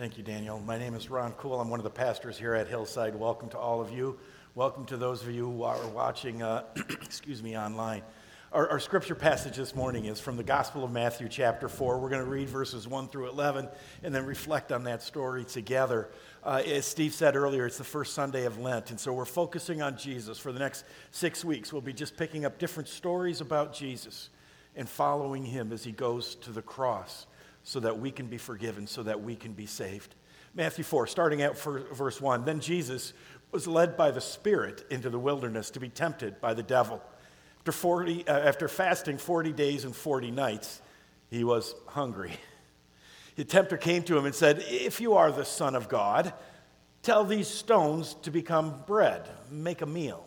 Thank you, Daniel. My name is Ron Cool. I'm one of the pastors here at Hillside. Welcome to all of you. Welcome to those of you who are watching, uh, excuse me, online. Our, our, scripture passage this morning is from the Gospel of Matthew, chapter 4. We're going to read verses 1 through 11 and then reflect on that story together. Uh, as Steve said earlier, it's the first Sunday of Lent, and so we're focusing on Jesus for the next six weeks. We'll be just picking up different stories about Jesus and following him as he goes to the cross so that we can be forgiven, so that we can be saved. Matthew 4, starting out for verse 1. Then Jesus was led by the Spirit into the wilderness to be tempted by the devil. After, 40, uh, after fasting 40 days and 40 nights, he was hungry. The tempter came to him and said, If you are the Son of God, tell these stones to become bread. Make a meal.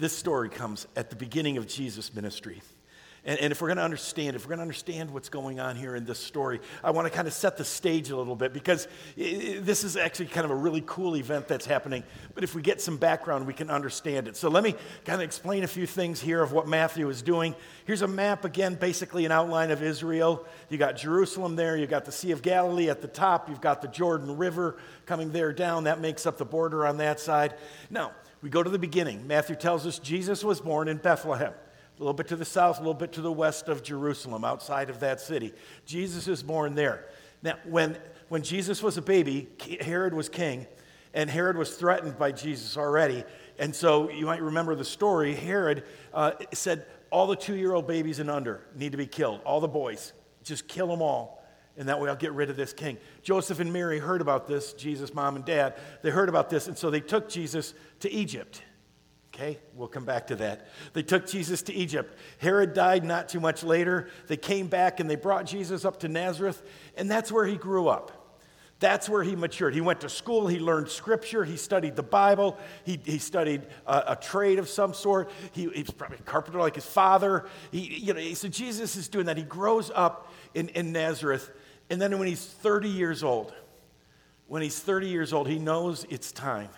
This story comes at the beginning of Jesus' ministry. And, and, if we're going to understand, if we're going to understand what's going on here in this story, I want to kind of set the stage a little bit because it, this is actually kind of a really cool event that's happening. But if we get some background, we can understand it. So let me kind of explain a few things here of what Matthew is doing. Here's a map, again, basically an outline of Israel. You got Jerusalem there, you got the Sea of Galilee at the top, you've got the Jordan River coming there down. That makes up the border on that side. Now, we go to the beginning. Matthew tells us Jesus was born in Bethlehem a little bit to the south, a little bit to the west of Jerusalem, outside of that city. Jesus is born there. Now, when, when Jesus was a baby, Herod was king, and Herod was threatened by Jesus already. And so you might remember the story. Herod uh, said, All the two year old babies and under need to be killed, all the boys. Just kill them all, and that way I'll get rid of this king. Joseph and Mary heard about this, Jesus' mom and dad. They heard about this, and so they took Jesus to Egypt. Okay, we'll come back to that. They took Jesus to Egypt. Herod died not too much later. They came back and they brought Jesus up to Nazareth, and that's where he grew up. That's where he matured. He went to school, he learned scripture, he studied the Bible, he, he studied a, a trade of some sort. He, he, was probably a carpenter like his father. He, you know, so Jesus is doing that. He grows up in, in Nazareth, and then when he's 30 years old, when he's 30 years old, he knows it's time.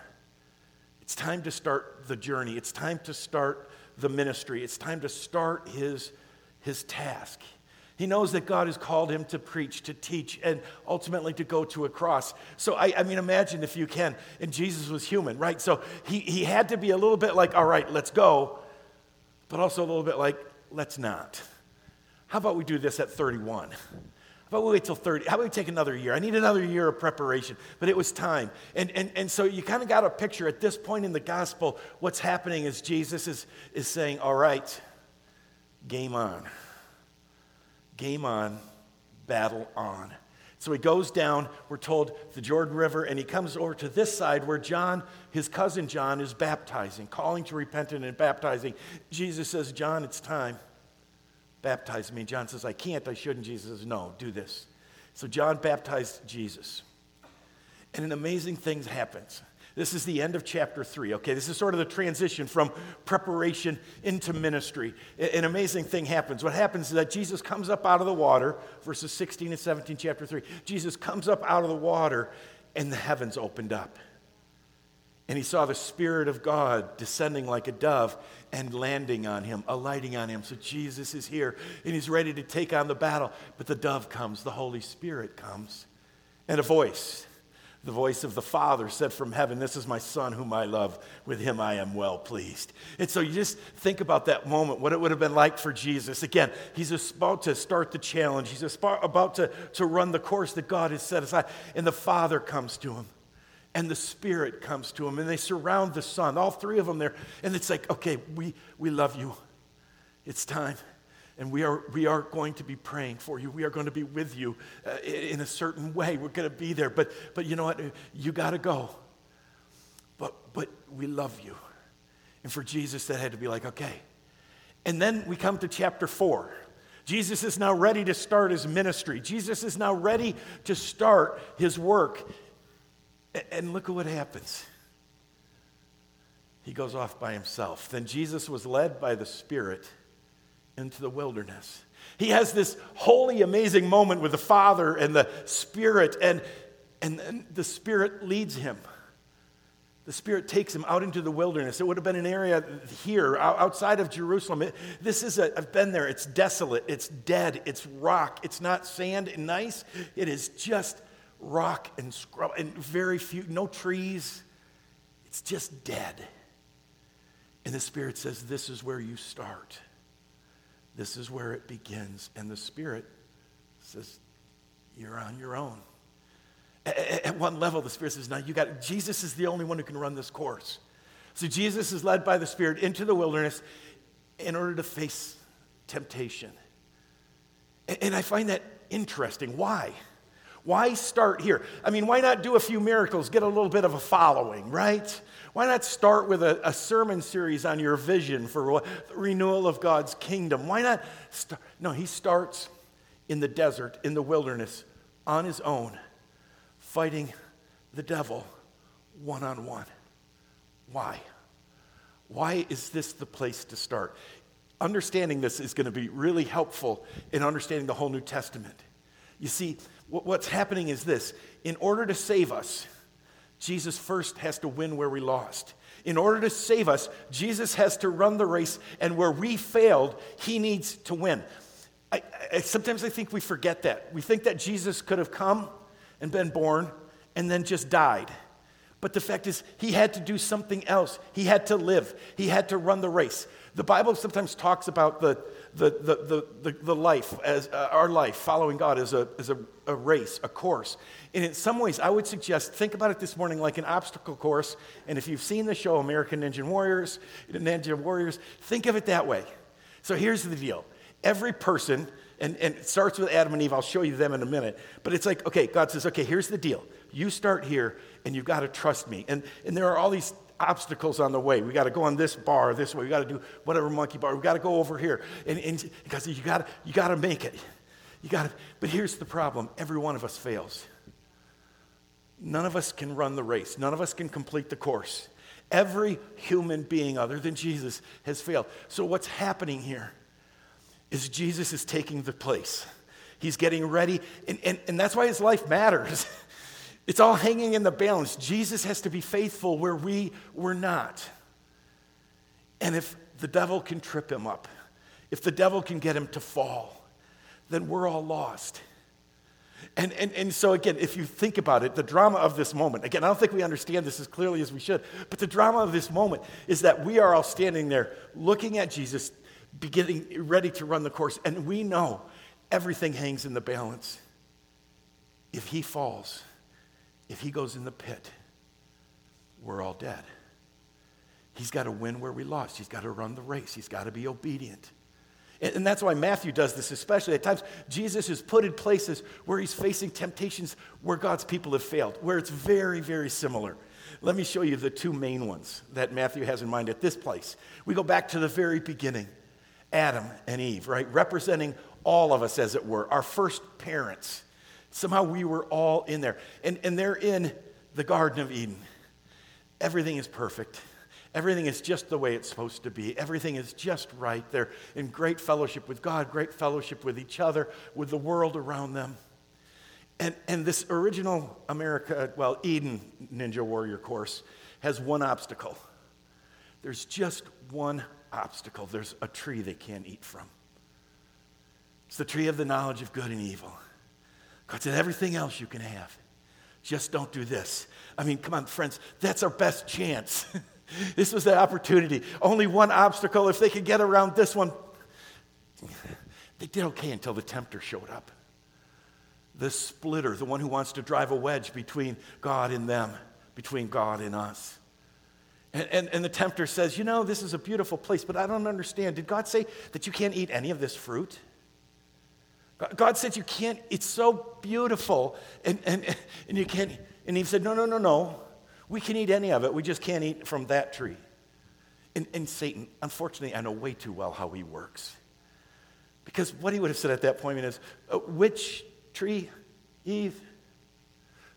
It's time to start the journey. It's time to start the ministry. It's time to start his, his task. He knows that God has called him to preach, to teach, and ultimately to go to a cross. So, I, I, mean, imagine if you can. And Jesus was human, right? So, he, he had to be a little bit like, all right, let's go, but also a little bit like, let's not. How about we do this at 31? About we wait till 30? How about we take another year? I need another year of preparation. But it was time. And, and, and so you kind of got a picture at this point in the gospel, what's happening is Jesus is, is saying, All right, game on. Game on, battle on. So he goes down, we're told, the Jordan River, and he comes over to this side where John, his cousin John, is baptizing, calling to repentance and baptizing. Jesus says, John, it's time baptize me. John says, I can't, I shouldn't. Jesus says, No, do this. So John baptized Jesus. And an amazing thing happens. This is the end of chapter three, okay? This is sort of the transition from preparation into ministry. An amazing thing happens. What happens is that Jesus comes up out of the water, verses 16 and 17, chapter three. Jesus comes up out of the water, and the heavens opened up. And he saw the Spirit of God descending like a dove and landing on him, alighting on him. So Jesus is here and he's ready to take on the battle. But the dove comes, the Holy Spirit comes, and a voice, the voice of the Father said from heaven, This is my Son whom I love. With him I am well pleased. And so you just think about that moment, what it would have been like for Jesus. Again, he's about to start the challenge, he's about to, to run the course that God has set aside. And the Father comes to him and the Spirit comes to them, and they surround the Son, all three of them there. And it's like, okay, we, we love you. It's time. And we are, we are going to be praying for you. We are going to be with you uh, in a certain way. We're going to be there. But, but you know what? You got to go. But, but we love you. And for Jesus, that had to be like, okay. And then we come to chapter four. Jesus is now ready to start his ministry. Jesus is now ready to start his work. And look at what happens. He goes off by himself. Then Jesus was led by the Spirit into the wilderness. He has this holy, amazing moment with the Father and the Spirit, and, and the Spirit leads him. The Spirit takes him out into the wilderness. It would have been an area here, outside of Jerusalem. It, this is a, I've been there. It's desolate. It's dead. It's rock. It's not sand and nice. It is just rock and scrub and very few, no trees. It's just dead. And the Spirit says, This is where you start. This is where it begins. And the Spirit says, You're on your own. At one level, the Spirit says, Now you got Jesus is the only one who can run this course. So Jesus is led by the Spirit into the wilderness in order to face temptation. And I find that interesting. Why? Why start here? I mean, why not do a few miracles, get a little bit of a following, right? Why not start with a, a sermon series on your vision for the renewal of God's kingdom? Why not start? No, he starts in the desert, in the wilderness, on his own, fighting the devil one on one. Why? Why is this the place to start? Understanding this is going to be really helpful in understanding the whole New Testament. You see, what's happening is this in order to save us, Jesus first has to win where we lost. In order to save us, Jesus has to run the race, and where we failed, he needs to win. I, I, sometimes I think we forget that. We think that Jesus could have come and been born and then just died. But the fact is, he had to do something else. He had to live, he had to run the race. The Bible sometimes talks about the, the, the, the, the, life, as uh, our life, following God, is, a, as a, a race, a course. And in some ways, I would suggest think about it this morning like an obstacle course. And if you've seen the show American Ninja Warriors, Ninja Warriors, think of it that way. So here's the deal every person, and, and it starts with Adam and Eve, I'll show you them in a minute, but it's like, okay, God says, okay, here's the deal. You start here, and you've got to trust me. And, and there are all these obstacles on the way. We got to go on this bar this way. We got to do whatever monkey bar. We got to go over here. And, and because you got you got to make it. You got to. But here's the problem: every one of us fails. None of us can run the race. None of us can complete the course. Every human being other than Jesus has failed. So what's happening here is Jesus is taking the place. He's getting ready, and, and, and that's why his life matters. It's all hanging in the balance. Jesus has to be faithful where we were not. And if the devil can trip him up, if the devil can get him to fall, then we're all lost. And, and, and so, again, if you think about it, the drama of this moment, again, I don't think we understand this as clearly as we should, but the drama of this moment is that we are all standing there looking at Jesus, beginning, ready to run the course, and we know everything hangs in the balance. If he falls, if he goes in the pit, we're all dead. He's got to win where we lost. He's got to run the race. He's got to be obedient. And, and that's why Matthew does this, especially at times. Jesus is put in places where he's facing temptations where God's people have failed, where it's very, very similar. Let me show you the two main ones that Matthew has in mind at this place. We go back to the very beginning Adam and Eve, right? Representing all of us, as it were, our first parents. Somehow we were all in there. And, and they're in the Garden of Eden. Everything is perfect. Everything is just the way it's supposed to be. Everything is just right. They're in great fellowship with God, great fellowship with each other, with the world around them. And, and this original America, well, Eden Ninja Warrior course has one obstacle. There's just one obstacle. There's a tree they can't eat from. It's the tree of the knowledge of good and evil. God said, everything else you can have. Just don't do this. I mean, come on, friends, that's our best chance. this was the opportunity. Only one obstacle. If they could get around this one, they did okay until the tempter showed up. The splitter, the one who wants to drive a wedge between God and them. between God and us. And, and, and, the tempter says, You know, this is a beautiful place, but I don't understand. Did God say that you can't eat any of this fruit? God said you can't, it's so beautiful, and, and, and you can't. And Eve said, No, no, no, no. We can eat any of it. We just can't eat from that tree. And, and Satan, unfortunately, I know way too well how he works. Because what he would have said at that point is, uh, Which tree, Eve?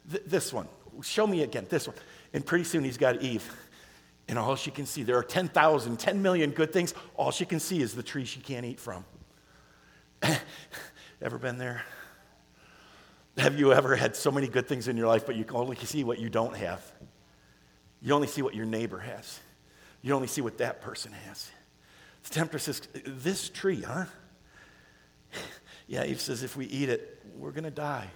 Th- this one. Show me again, this one. And pretty soon he's got Eve. And all she can see, there are 10,000, 10 million good things. All she can see is the tree she can't eat from. Ever been there? Have you ever had so many good things in your life, but you can only see what you don't have? You only see what your neighbor has. You only see what that person has. The tempter says, This tree, huh? yeah, Eve says, If we eat it, we're going to die.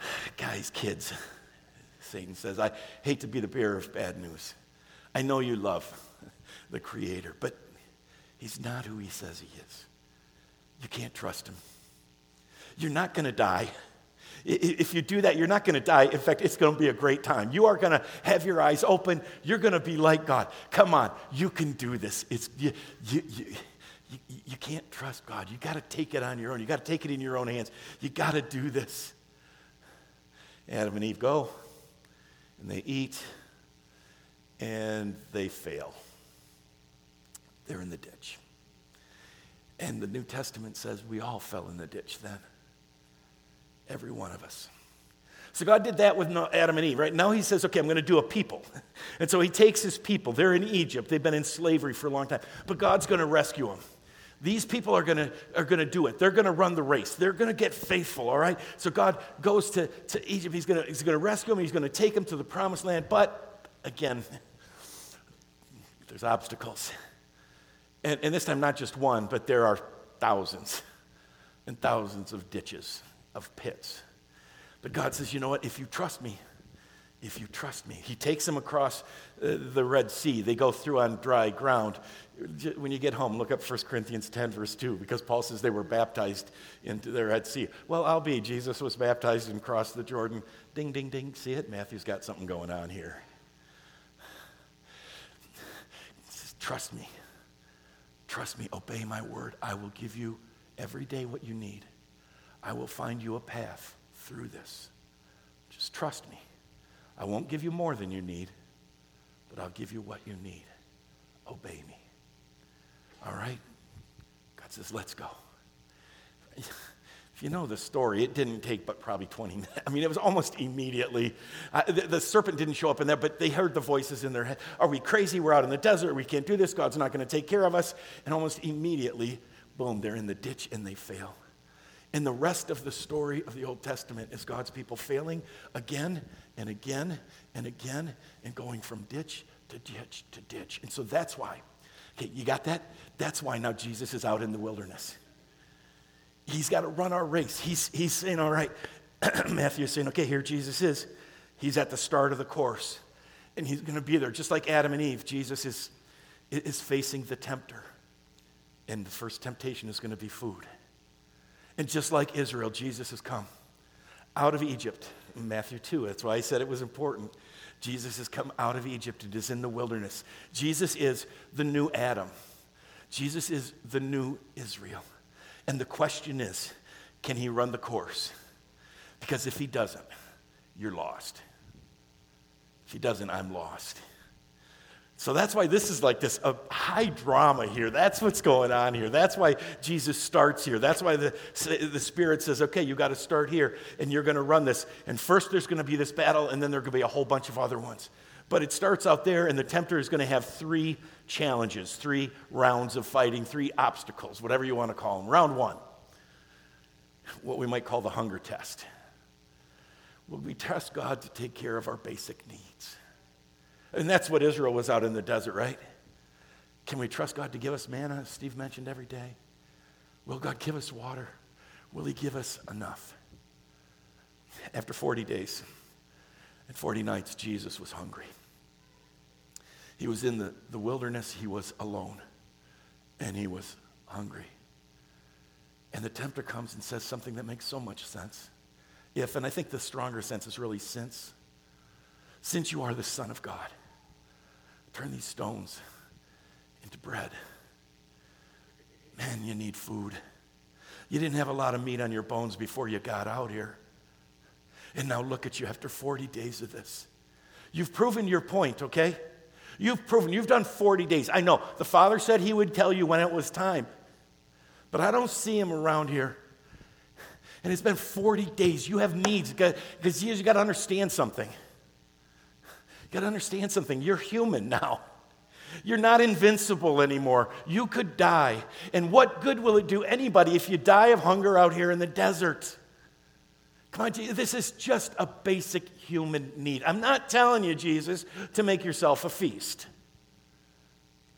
Guys, kids, Satan says, I hate to be the bearer of bad news. I know you love the Creator, but he's not who he says he is. You can't trust him. You're not going to die. If you do that, you're not going to die. In fact, it's going to be a great time. You are going to have your eyes open. You're going to be like God. Come on, you can do this. It's, you, you, you, you can't trust God. You got to take it on your own. You got to take it in your own hands. You got to do this. Adam and Eve go, and they eat, and they fail. They're in the ditch. And the New Testament says we all fell in the ditch then. Every one of us. So God did that with Adam and Eve, right? Now he says, okay, I'm going to do a people. And so he takes his people. They're in Egypt. They've been in slavery for a long time. But God's going to rescue them. These people are going to, are going to do it. They're going to run the race. They're going to get faithful, all right? So God goes to, to Egypt. He's going to, he's going to rescue them. He's going to take them to the promised land. But again, there's obstacles. And, and this time, not just one, but there are thousands and thousands of ditches, of pits. But God says, you know what? If you trust me, if you trust me. He takes them across uh, the Red Sea. They go through on dry ground. When you get home, look up 1 Corinthians 10, verse 2, because Paul says they were baptized into the Red Sea. Well, I'll be. Jesus was baptized and crossed the Jordan. Ding, ding, ding. See it? Matthew's got something going on here. Says, trust me. Trust me, obey my word. I will give you every day what you need. I will find you a path through this. Just trust me. I won't give you more than you need, but I'll give you what you need. Obey me. All right? God says, let's go. If you know the story, it didn't take but probably 20 minutes. I mean, it was almost immediately. Uh, the, the, serpent didn't show up in there, but they heard the voices in their head. Are we crazy? We're out in the desert. We can't do this. God's not going to take care of us. And almost immediately, boom, they're in the ditch and they fail. And the rest of the story of the Old Testament is God's people failing again and again and again and going from ditch to ditch to ditch. And so that's why. Okay, you got that? That's why now Jesus is out in the wilderness. He's got to run our race. He's, he's saying, all right, Matthew is saying, okay, here Jesus is. He's at the start of the course. And he's going to be there. Just like Adam and Eve, Jesus is, is facing the tempter. And the first temptation is going to be food. And just like Israel, Jesus has come out of Egypt. Matthew 2, that's why I said it was important. Jesus has come out of Egypt and is in the wilderness. Jesus is the new Adam. Jesus is the new Israel. And the question is can he run the course? Because if he doesn't, you're lost. If he doesn't, I'm lost. So that's why this is like this a high drama here. That's what's going on here. That's why Jesus starts here. That's why the, the Spirit says, okay, you got to start here and you're going to run this. And first there's going to be this battle and then there's going to be a whole bunch of other ones. But it starts out there, and the tempter is going to have three challenges, three rounds of fighting, three obstacles, whatever you want to call them. Round one, what we might call the hunger test. Will we trust God to take care of our basic needs? And that's what Israel was out in the desert, right? Can we trust God to give us manna, as Steve mentioned, every day? Will God give us water? Will He give us enough? After 40 days and 40 nights, Jesus was hungry. He was in the, the wilderness, he was alone, and he was hungry. And the tempter comes and says something that makes so much sense. If, and I think the stronger sense is really since. Since you are the Son of God, turn these stones into bread. Man, you need food. You didn't have a lot of meat on your bones before you got out here. And now look at you after 40 days of this. You've proven your point, okay? You've proven, you've done 40 days. I know the Father said He would tell you when it was time, but I don't see Him around here. And it's been 40 days. You have needs because you got to understand something. You got to understand something. You're human now. You're not invincible anymore. You could die. And what good will it do anybody if you die of hunger out here in the desert? Come on, this is just a basic human need. I'm not telling you, Jesus, to make yourself a feast.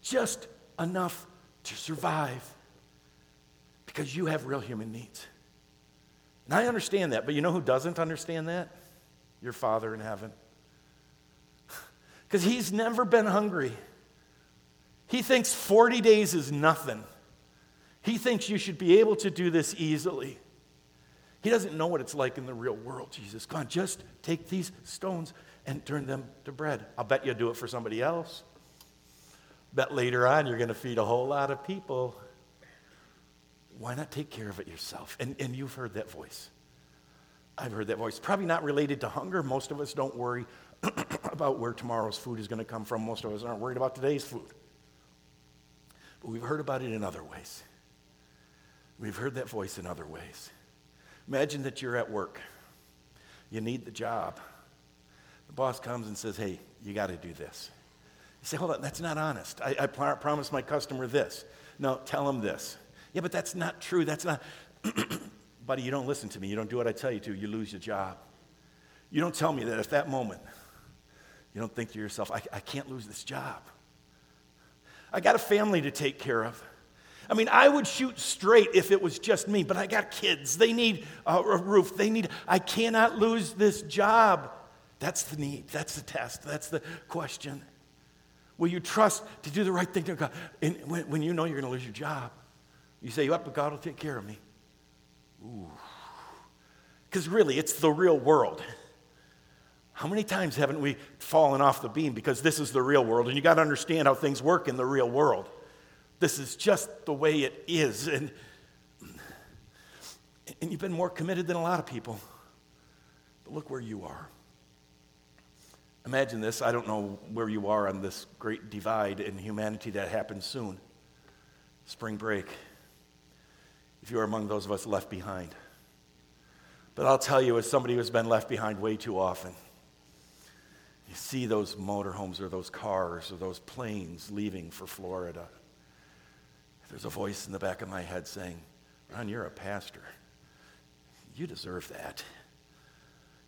Just enough to survive because you have real human needs. And I understand that, but you know who doesn't understand that? Your Father in heaven. Because He's never been hungry. He thinks 40 days is nothing. He thinks you should be able to do this easily. He doesn't know what it's like in the real world, Jesus. Come on, just take these stones and turn them to bread. I'll bet you'll do it for somebody else. Bet later on you're going to feed a whole lot of people. Why not take care of it yourself? And, and you've heard that voice. I've heard that voice. Probably not related to hunger. Most of us don't worry about where tomorrow's food is going to come from. Most of us aren't worried about today's food. But we've heard about it in other ways. We've heard that voice in other ways. Imagine that you're at work. You need the job. The boss comes and says, Hey, you got to do this. You say, Hold on, that's not honest. I, I pl- promised my customer this. No, tell him this. Yeah, but that's not true. That's not. Buddy, you don't listen to me. You don't do what I tell you to. You lose your job. You don't tell me that at that moment, you don't think to yourself, I, I can't lose this job. I got a family to take care of. I mean, I would shoot straight if it was just me, but I got kids. They need a roof. They need, I cannot lose this job. That's the need. That's the test. That's the question. Will you trust to do the right thing to God? And when, when you know you're going to lose your job, you say, What, but God will take care of me. Ooh. Because really, it's the real world. How many times haven't we fallen off the beam because this is the real world? And you got to understand how things work in the real world. This is just the way it is. And, and you've been more committed than a lot of people. But look where you are. Imagine this. I don't know where you are on this great divide in humanity that happens soon. Spring break. If you are among those of us left behind. But I'll tell you, as somebody who's been left behind way too often, you see those motorhomes or those cars or those planes leaving for Florida. There's a voice in the back of my head saying, Ron, you're a pastor. You deserve that.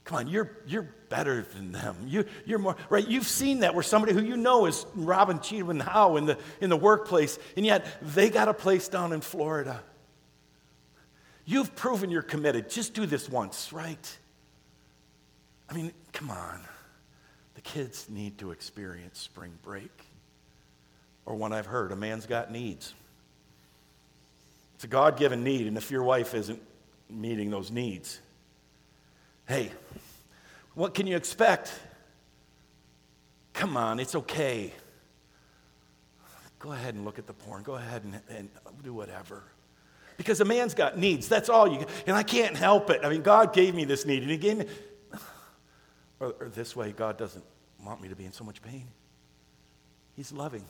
Come on, you're, you're better than them. You, you're more, right? You've seen that where somebody who you know is robbing, cheating, and how in the, in the workplace, and yet they got a place down in Florida. You've proven you're committed. Just do this once, right? I mean, come on. The kids need to experience spring break. Or one I've heard, a man's got needs. It's a God given need, and if your wife isn't meeting those needs, hey, what can you expect? Come on, it's okay. Go ahead and look at the porn. Go ahead and, and do whatever. Because a man's got needs. That's all you And I can't help it. I mean, God gave me this need, and He gave me. Or, or this way, God doesn't want me to be in so much pain. He's loving.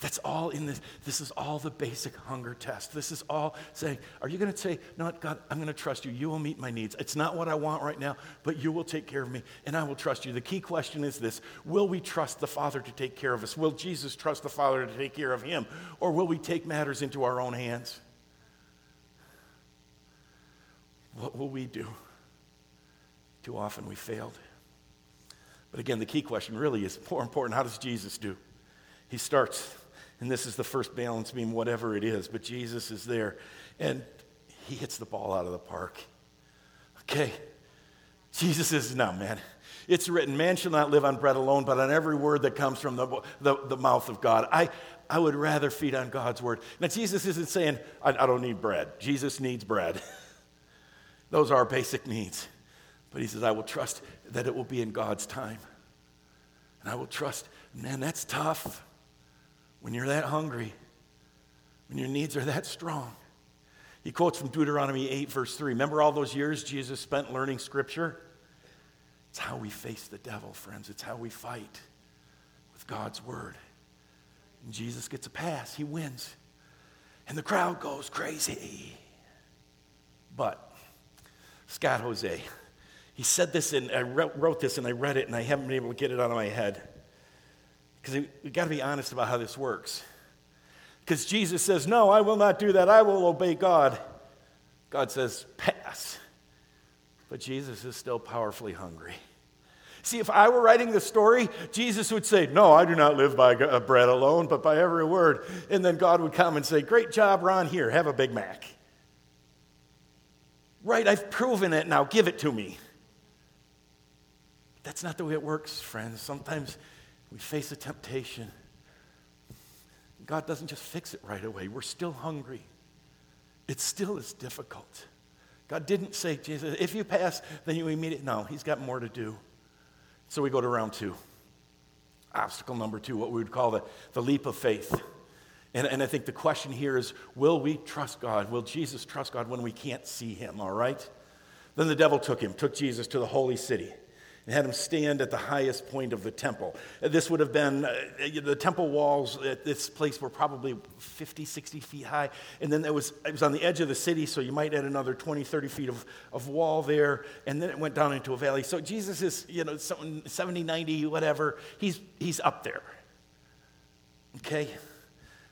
That's all in this. This is all the basic hunger test. This is all saying, Are you going to say, No, God, I'm going to trust you. You will meet my needs. It's not what I want right now, but you will take care of me, and I will trust you. The key question is this Will we trust the Father to take care of us? Will Jesus trust the Father to take care of him? Or will we take matters into our own hands? What will we do? Too often we failed. But again, the key question really is more important how does Jesus do? He starts and this is the first balance beam, whatever it is, but Jesus is there. And he hits the ball out of the park. Okay. Jesus says, no, man. It's written, man shall not live on bread alone, but on every word that comes from the, the, the mouth of God. I, I would rather feed on God's word. Now, Jesus isn't saying, I, I don't need bread. Jesus needs bread. Those are our basic needs. But he says, I will trust that it will be in God's time. And I will trust, man, that's tough when you're that hungry, when your needs are that strong. He quotes from Deuteronomy 8, verse 3. Remember all those years Jesus spent learning scripture? It's how we face the devil, friends. It's how we fight with God's word. And Jesus gets a pass, he wins. And the crowd goes crazy. But Scott Jose, he said this, and I wrote this and I read it, and I haven't been able to get it out of my head. Because we've got to be honest about how this works. Because Jesus says, No, I will not do that. I will obey God. God says, Pass. But Jesus is still powerfully hungry. See, if I were writing the story, Jesus would say, No, I do not live by uh, bread alone, but by every word. And then God would come and say, Great job, Ron, here, have a Big Mac. Right, I've proven it, now give it to me. That's not the way it works, friends. Sometimes we face a temptation. God doesn't just fix it right away. We're still hungry. It still is difficult. God didn't say, Jesus, if you pass, then you immediately. No, He's got more to do. So we go to round two. Obstacle number two, what we would call the, the leap of faith. And, and I think the question here is will we trust God? Will Jesus trust God when we can't see Him, all right? Then the devil took him, took Jesus to the holy city and had him stand at the highest point of the temple. This would have been, uh, the temple walls at this place were probably 50, 60 feet high. And then it was, it was on the edge of the city, so you might add another 20, 30 feet of, of wall there. And then it went down into a valley. So Jesus is, you know, 70, 90, whatever. He's, he's up there. Okay?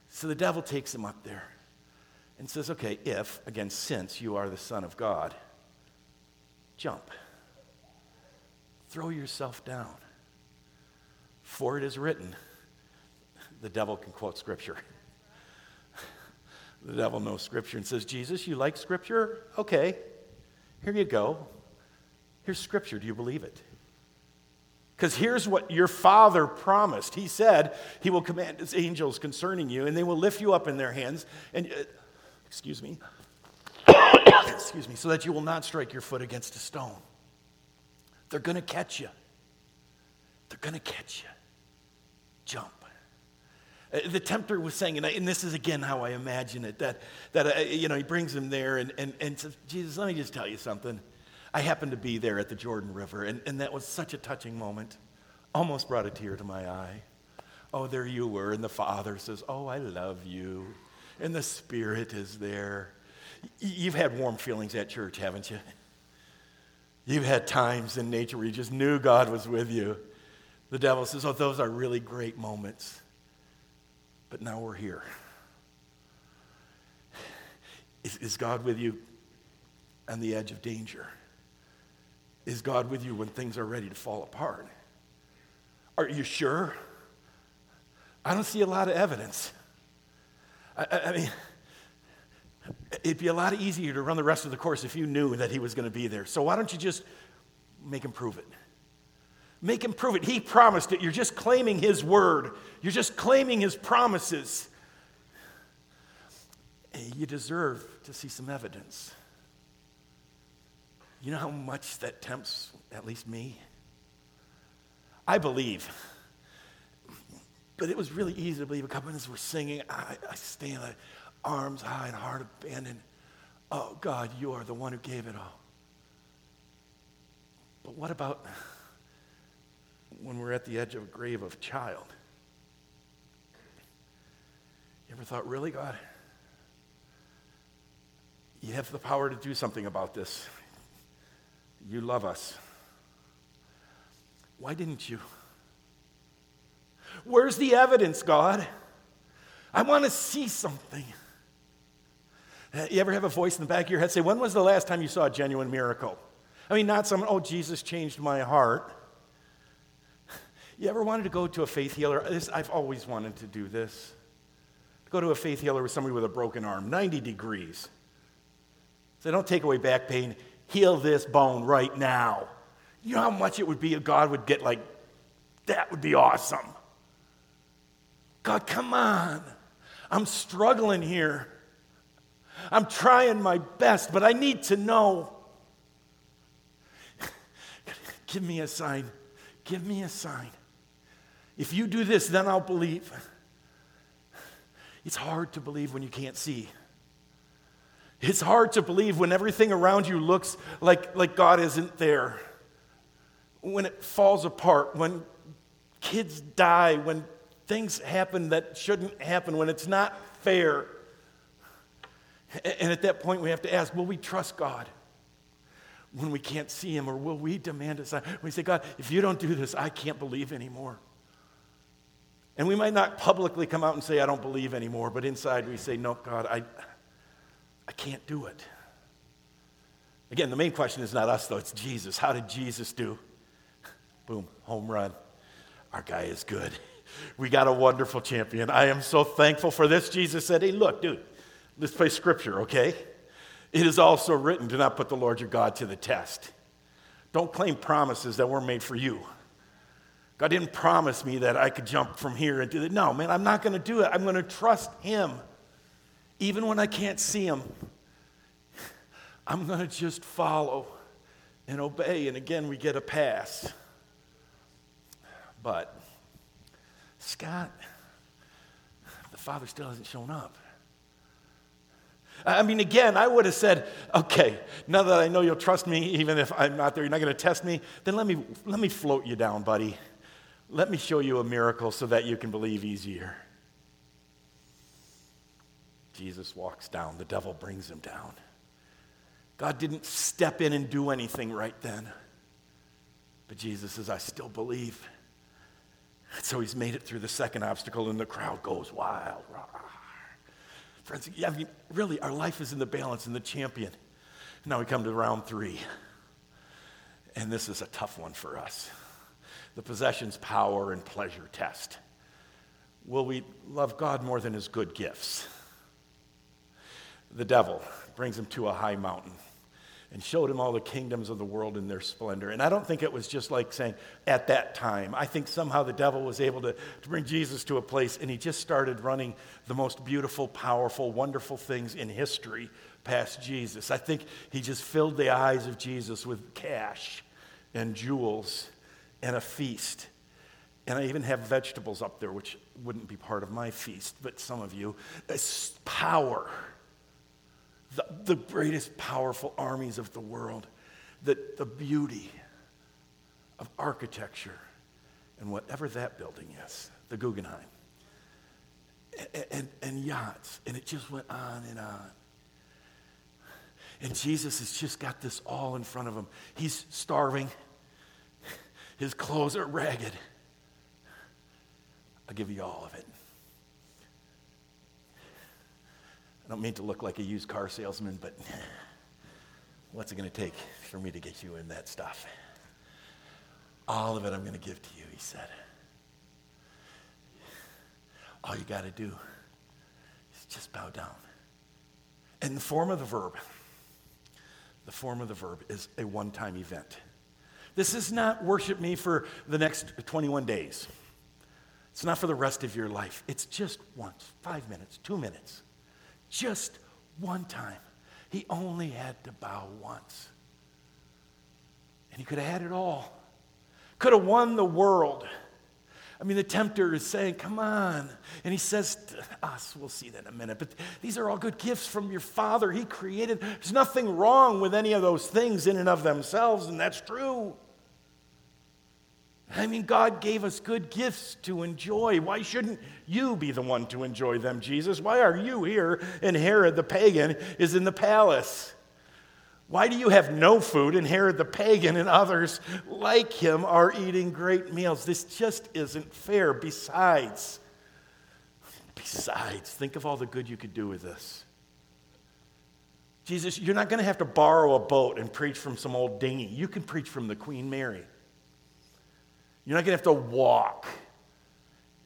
So the devil takes him up there and says, okay, if, again, since you are the Son of God, jump. Throw yourself down. For it is written, the devil can quote scripture. the devil knows scripture and says, Jesus, you like scripture? Okay, here you go. Here's scripture. Do you believe it? Because here's what your father promised. He said he will command his angels concerning you, and they will lift you up in their hands, and uh, excuse me, excuse me, so that you will not strike your foot against a stone. They're going to catch you. They're going to catch you. Jump. Uh, the tempter was saying, and, I, and, this is again how I imagine it, that, that uh, you know, he brings him there and, and, and says, Jesus, let me just tell you something. I happened to be there at the Jordan River, and, and that was such a touching moment. Almost brought a tear to my eye. Oh, there you were, and the Father says, Oh, I love you. And the Spirit is there. You've had warm feelings at church, haven't you? You've had times in nature where you just knew God was with you. The devil says, Oh, those are really great moments. But now we're here. Is, is God with you on the edge of danger? Is God with you when things are ready to fall apart? Are you sure? I don't see a lot of evidence. I, I, I mean, It'd be a lot easier to run the rest of the course if you knew that he was going to be there. So why don't you just make him prove it? Make him prove it. He promised it. You're just claiming his word, you're just claiming his promises. You deserve to see some evidence. You know how much that tempts at least me? I believe. But it was really easy to believe. A couple minutes were singing. I, I stand there arms high and heart abandoned. Oh, God, you are the one who gave it all. But what about when we're at the edge of a grave of child? You ever thought, really, God? You have the power to do something about this. You love us. Why didn't you? Where's the evidence, God? I want to see something. You ever have a voice in the back of your head say, When was the last time you saw a genuine miracle? I mean, not someone, oh, Jesus changed my heart. You ever wanted to go to a faith healer? This, I've always wanted to do this. Go to a faith healer with somebody with a broken arm, 90 degrees. Say, don't take away back pain, heal this bone right now. You know how much it would be if God would get like, that would be awesome. God, come on. I'm struggling here. I'm trying my best, but I need to know. Give me a sign. Give me a sign. If you do this, then I'll believe. It's hard to believe when you can't see. It's hard to believe when everything around you looks like, like God isn't there. When it falls apart, when kids die, when things happen that shouldn't happen, when it's not fair. And at that point, we have to ask will we trust God when we can't see Him, or will we demand a sign? We say, God, if you don't do this, I can't believe anymore. And we might not publicly come out and say, I don't believe anymore, but inside we say, No, God, I, I can't do it. Again, the main question is not us, though, it's Jesus. How did Jesus do? Boom, home run. Our guy is good. We got a wonderful champion. I am so thankful for this. Jesus said, Hey, look, dude, let's play scripture, okay? It is also written, Do not put the Lord your God to the test. Don't claim promises that weren't made for you. God didn't promise me that I could jump from here and do that. No, man, I'm not going to do it. I'm going to trust Him. Even when I can't see Him, I'm going to just follow and obey. And again, we get a pass. But, Scott, the Father still hasn't shown up. I mean, again, I would have said, okay, now that I know you'll trust me, even if I'm not there, you're not going to test me, then let me, let me float you down, buddy. Let me show you a miracle so that you can believe easier. Jesus walks down, the devil brings him down. God didn't step in and do anything right then. But Jesus says, I still believe. so he's made it through the second obstacle, and the crowd goes wild. Friends, I mean, really, our life is in the balance in the champion. Now we come to round three. And this is a tough one for us the possession's power and pleasure test. Will we love God more than his good gifts? The devil brings him to a high mountain and showed him all the kingdoms of the world in their splendor. And I don't think it was just like saying at that time. I think somehow the devil was able to, to bring Jesus to a place and he just started running the most beautiful, powerful, wonderful things in history past Jesus. I think he just filled the eyes of Jesus with cash and jewels and a feast. And I even have vegetables up there, which wouldn't be part of my feast, but some of you. It's power. The, the greatest powerful armies of the world. The, the beauty of architecture and whatever that building is, the Guggenheim. And, and, and yachts. And it just went on and on. And Jesus has just got this all in front of him. He's starving. His clothes are ragged. I'll give you all of it. I don't mean to look like a used car salesman, but what's it going to take for me to get you in that stuff? All of it I'm going to give to you, he said. All you got to do is just bow down. And the form of the verb, the form of the verb is a one time event. This is not worship me for the next 21 days. It's not for the rest of your life. It's just once, five minutes, two minutes, just one time. He only had to bow once. And he could have had it all, could have won the world. I mean, the tempter is saying, Come on. And he says ah, to us, we'll see that in a minute, but these are all good gifts from your Father. He created, there's nothing wrong with any of those things in and of themselves, and that's true. I mean, God gave us good gifts to enjoy. Why shouldn't you be the one to enjoy them, Jesus? Why are you here and Herod the pagan is in the palace? Why do you have no food and Herod the pagan and others like him are eating great meals? This just isn't fair. Besides, besides, think of all the good you could do with this. Jesus, you're not going to have to borrow a boat and preach from some old dinghy. You can preach from the Queen Mary. You're not going to have to walk.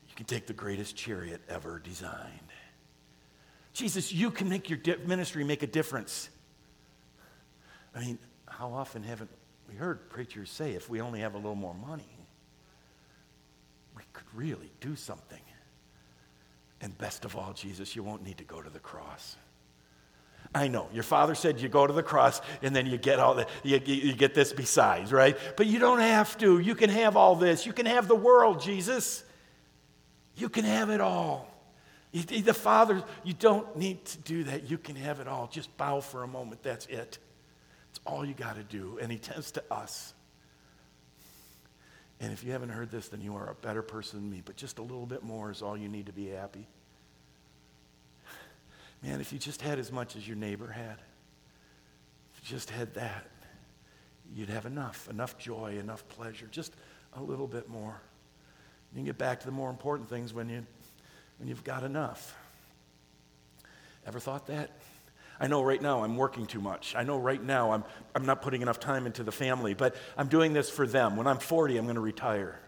You can take the greatest chariot ever designed. Jesus, you can make your ministry make a difference. I mean, how often haven't we heard preachers say if we only have a little more money, we could really do something? And best of all, Jesus, you won't need to go to the cross. I know. Your father said you go to the cross and then you get all the, you, you get this besides, right? But you don't have to. You can have all this. You can have the world, Jesus. You can have it all. The Father, you don't need to do that. You can have it all. Just bow for a moment. That's it. It's all you got to do. And He tends to us. And if you haven't heard this, then you are a better person than me. But just a little bit more is all you need to be happy. Man, if you just had as much as your neighbor had, if you just had that, you'd have enough, enough joy, enough pleasure, just a little bit more. You can get back to the more important things when, you, when you've got enough. Ever thought that? I know right now I'm working too much. I know right now I'm, I'm not putting enough time into the family, but I'm doing this for them. When I'm 40, I'm going to retire.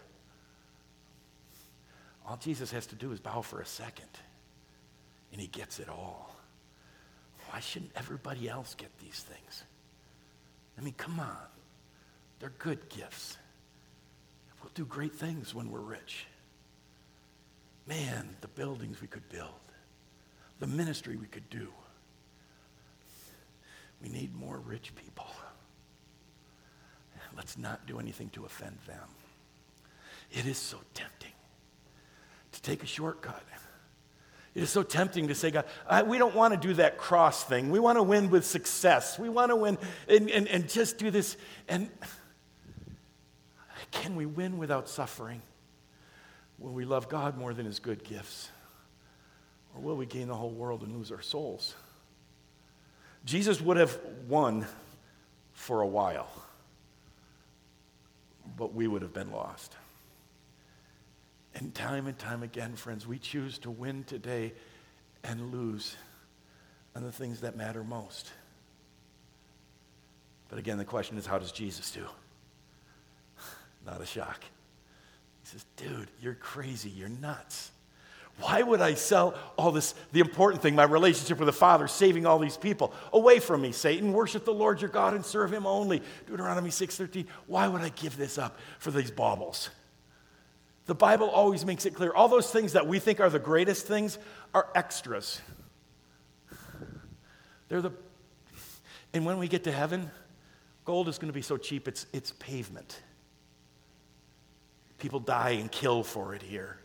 All Jesus has to do is bow for a second, and he gets it all. Why shouldn't everybody else get these things? I mean, come on. They're good gifts. We'll do great things when we're rich. Man, the buildings we could build, the ministry we could do. We need more rich people. Let's not do anything to offend them. It is so tempting to take a shortcut. It is so tempting to say, God, I, we don't want to do that cross thing. We want to win with success. We want to win and, and, and just do this. And can we win without suffering? Will we love God more than his good gifts? Or will we gain the whole world and lose our souls? Jesus would have won for a while, but we would have been lost. And time and time again, friends, we choose to win today and lose on the things that matter most. But again, the question is how does Jesus do? Not a shock. He says, dude, you're crazy. You're nuts. Why would I sell all this, the important thing, my relationship with the Father, saving all these people? Away from me, Satan. Worship the Lord your God and serve him only. Deuteronomy 6.13. Why would I give this up for these baubles? The Bible always makes it clear. All those things that we think are the greatest things are extras. They're the, and when we get to heaven, gold is going to be so cheap, it's, it's pavement. People die and kill for it here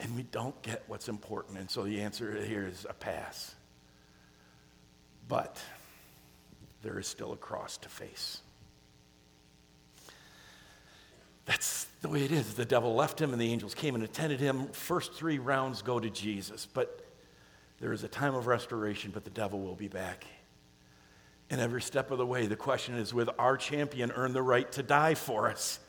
and we don't get what's important. And so the answer here is a pass. But there is still a cross to face. That's the way it is. The devil left him, and the angels came and attended him. First three rounds go to Jesus, but there is a time of restoration, but the devil will be back. And every step of the way, the question is will our champion earn the right to die for us?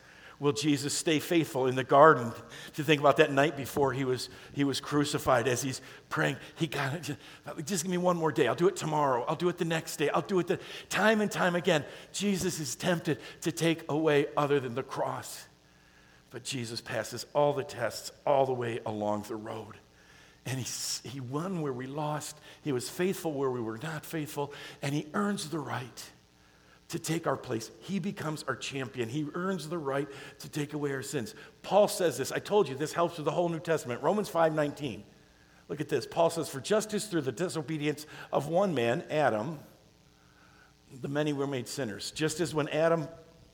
will Jesus stay faithful in the garden? To think about that night before he was, he was crucified as he's praying, he got it. Just, just give me one more day. I'll do it tomorrow. I'll do it the next day. I'll do it the time and time again. Jesus is tempted to take away other than the cross. But Jesus passes all the tests all the way along the road. And he, he won where we lost. He was faithful where we were not faithful. And he earns the right to take our place. He becomes our champion. He earns the right to take away our sins. Paul says this. I told you this helps with the whole New Testament. Romans 5:19. Look at this. Paul says, "For justice through the disobedience of one man, Adam, the many were made sinners. Just as when Adam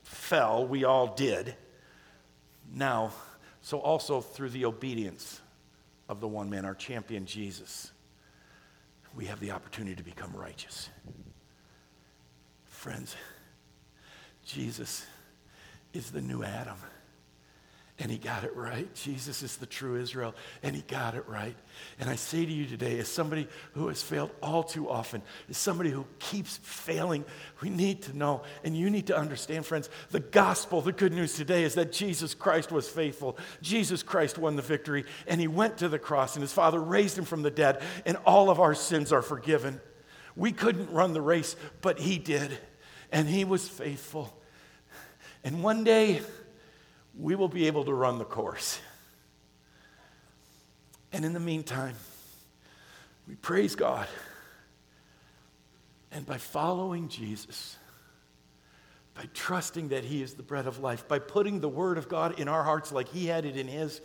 fell, we all did. Now, so also through the obedience of the one man, our champion Jesus, we have the opportunity to become righteous." Friends, Jesus is the new Adam. And he got it right. Jesus is the true Israel, and he got it right. And I say to you today, as somebody who has failed all too often, as somebody who keeps failing, we need to know, and you need to understand, friends, the gospel, the good news today is that Jesus Christ was faithful. Jesus Christ won the victory, and he went to the cross, and his Father raised him from the dead, and all of our sins are forgiven. We couldn't run the race, but he did, and he was faithful. And one day, we will be able to run the course. And in the meantime, we praise God. And by following Jesus, by trusting that He is the bread of life, by putting the Word of God in our hearts like He had it in His,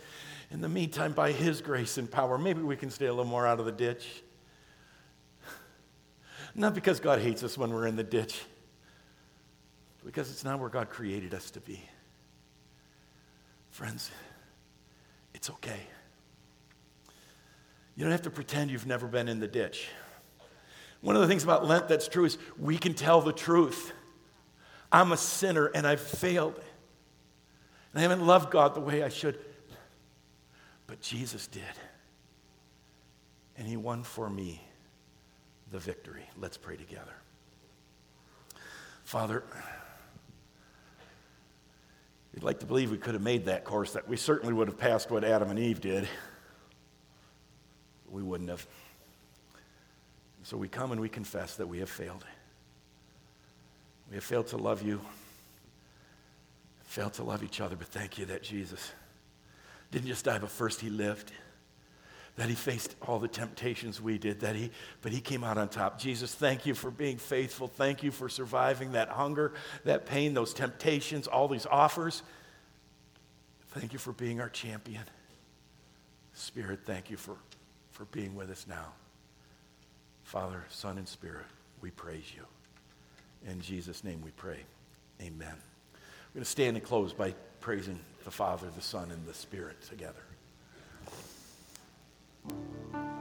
in the meantime, by His grace and power, maybe we can stay a little more out of the ditch. Not because God hates us when we're in the ditch, because it's not where God created us to be. Friends, it's okay. You don't have to pretend you've never been in the ditch. One of the things about Lent that's true is we can tell the truth. I'm a sinner and I've failed. And I haven't loved God the way I should. But Jesus did. And He won for me the victory. Let's pray together. Father, we'd like to believe we could have made that course, that we certainly would have passed what Adam and Eve did. We wouldn't have. So we come and we confess that we have failed. We have failed to love you, failed to love each other, but thank you that Jesus didn't just die, but first he lived. That he faced all the temptations we did, that he, but he came out on top. Jesus, thank you for being faithful. Thank you for surviving that hunger, that pain, those temptations, all these offers. Thank you for being our champion. Spirit, thank you for, for being with us now. Father, Son, and Spirit, we praise you. In Jesus' name we pray. Amen. We're going to stand and close by praising the Father, the Son, and the Spirit together. あ!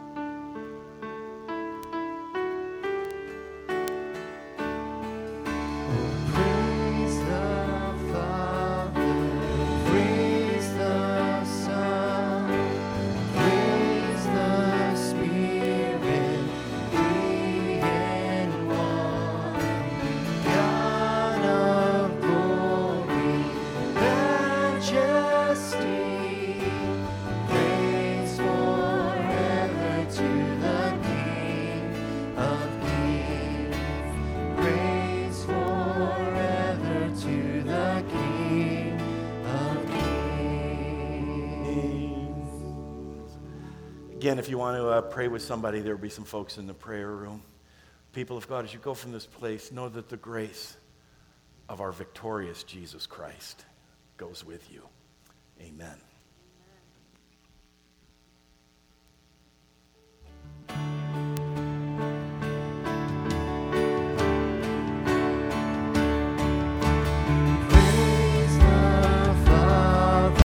if you want to uh, pray with somebody, there will be some folks in the prayer room. People of God, as you go from this place, know that the grace of our victorious Jesus Christ goes with you. Amen. Amen.